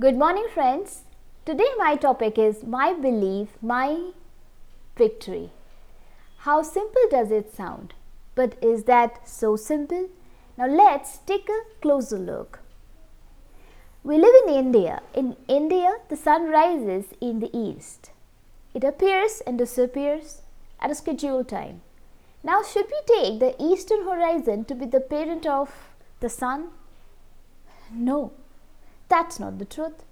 Good morning, friends. Today, my topic is My Belief, My Victory. How simple does it sound? But is that so simple? Now, let's take a closer look. We live in India. In India, the sun rises in the east. It appears and disappears at a scheduled time. Now, should we take the eastern horizon to be the parent of the sun? No, that's not the truth.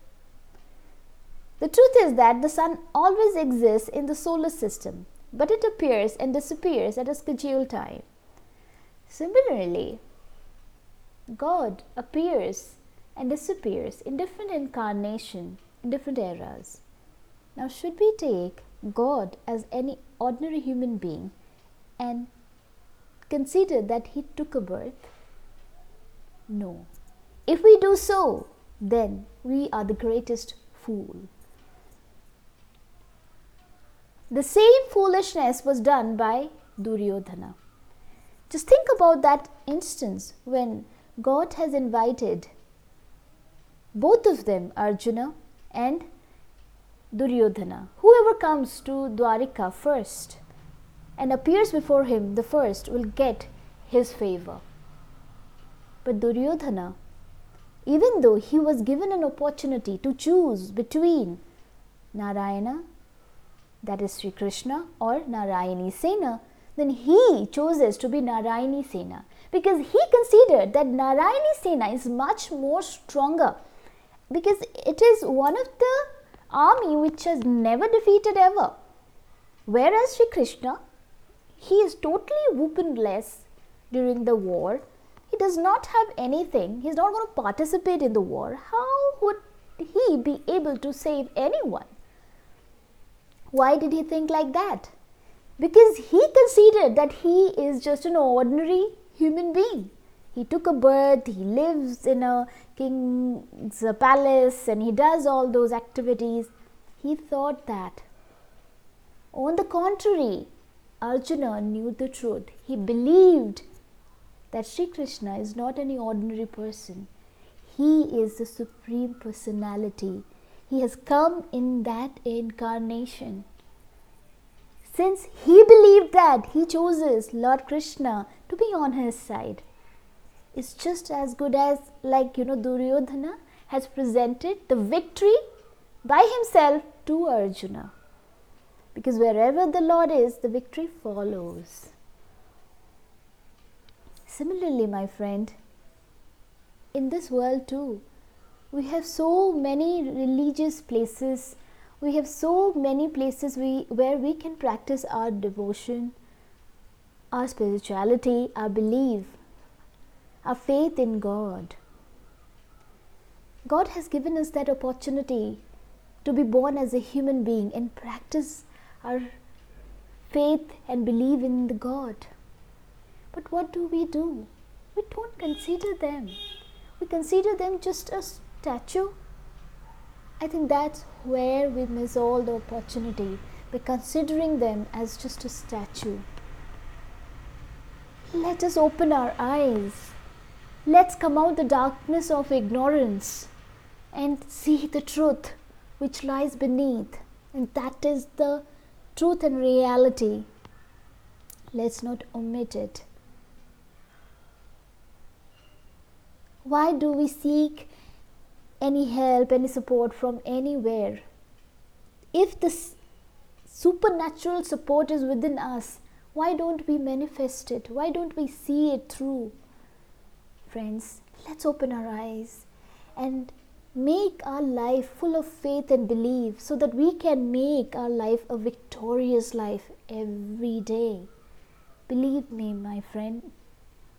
The truth is that the sun always exists in the solar system, but it appears and disappears at a scheduled time. Similarly, God appears and disappears in different incarnation in different eras. Now, should we take God as any ordinary human being and consider that he took a birth? No. If we do so, then we are the greatest fool. The same foolishness was done by Duryodhana. Just think about that instance when God has invited both of them, Arjuna and Duryodhana. Whoever comes to Dwarika first and appears before him, the first will get his favor. But Duryodhana, even though he was given an opportunity to choose between Narayana, that is Sri Krishna, or Narayani Sena, then he chooses to be Narayani Sena because he considered that Narayani Sena is much more stronger because it is one of the army which has never defeated ever. Whereas Sri Krishna, he is totally weaponless during the war. He does not have anything. He's not going to participate in the war. How would he be able to save anyone? Why did he think like that? Because he considered that he is just an ordinary human being. He took a birth, he lives in a king's palace, and he does all those activities. He thought that. On the contrary, Arjuna knew the truth. He believed that Sri Krishna is not any ordinary person. He is the Supreme Personality. He has come in that incarnation. Since he believed that, he chooses Lord Krishna to be on his side It's just as good as like you know Duryodhana has presented the victory by himself to Arjuna because wherever the Lord is the victory follows similarly my friend in this world too we have so many religious places we have so many places we, where we can practice our devotion our spirituality our belief our faith in God. God has given us that opportunity to be born as a human being and practice our faith and believe in the God. But what do we do? We don't consider them. We consider them just a statue. I think that's where we miss all the opportunity by considering them as just a statue. Let us open our eyes Let's come out the darkness of ignorance and see the truth which lies beneath, and that is the truth and reality. Let's not omit it. Why do we seek any help, any support from anywhere? If the supernatural support is within us, why don't we manifest it? Why don't we see it through? friends, let's open our eyes and make our life full of faith and belief so that we can make our life a victorious life every day. Believe me, my friend,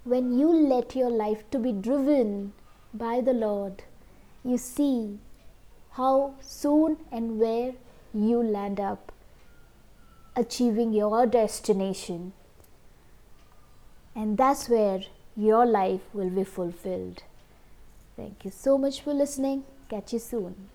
when you let your life to be driven by the Lord, you see how soon and where you land up achieving your destination. And that's where your life will be fulfilled. Thank you so much for listening. Catch you soon.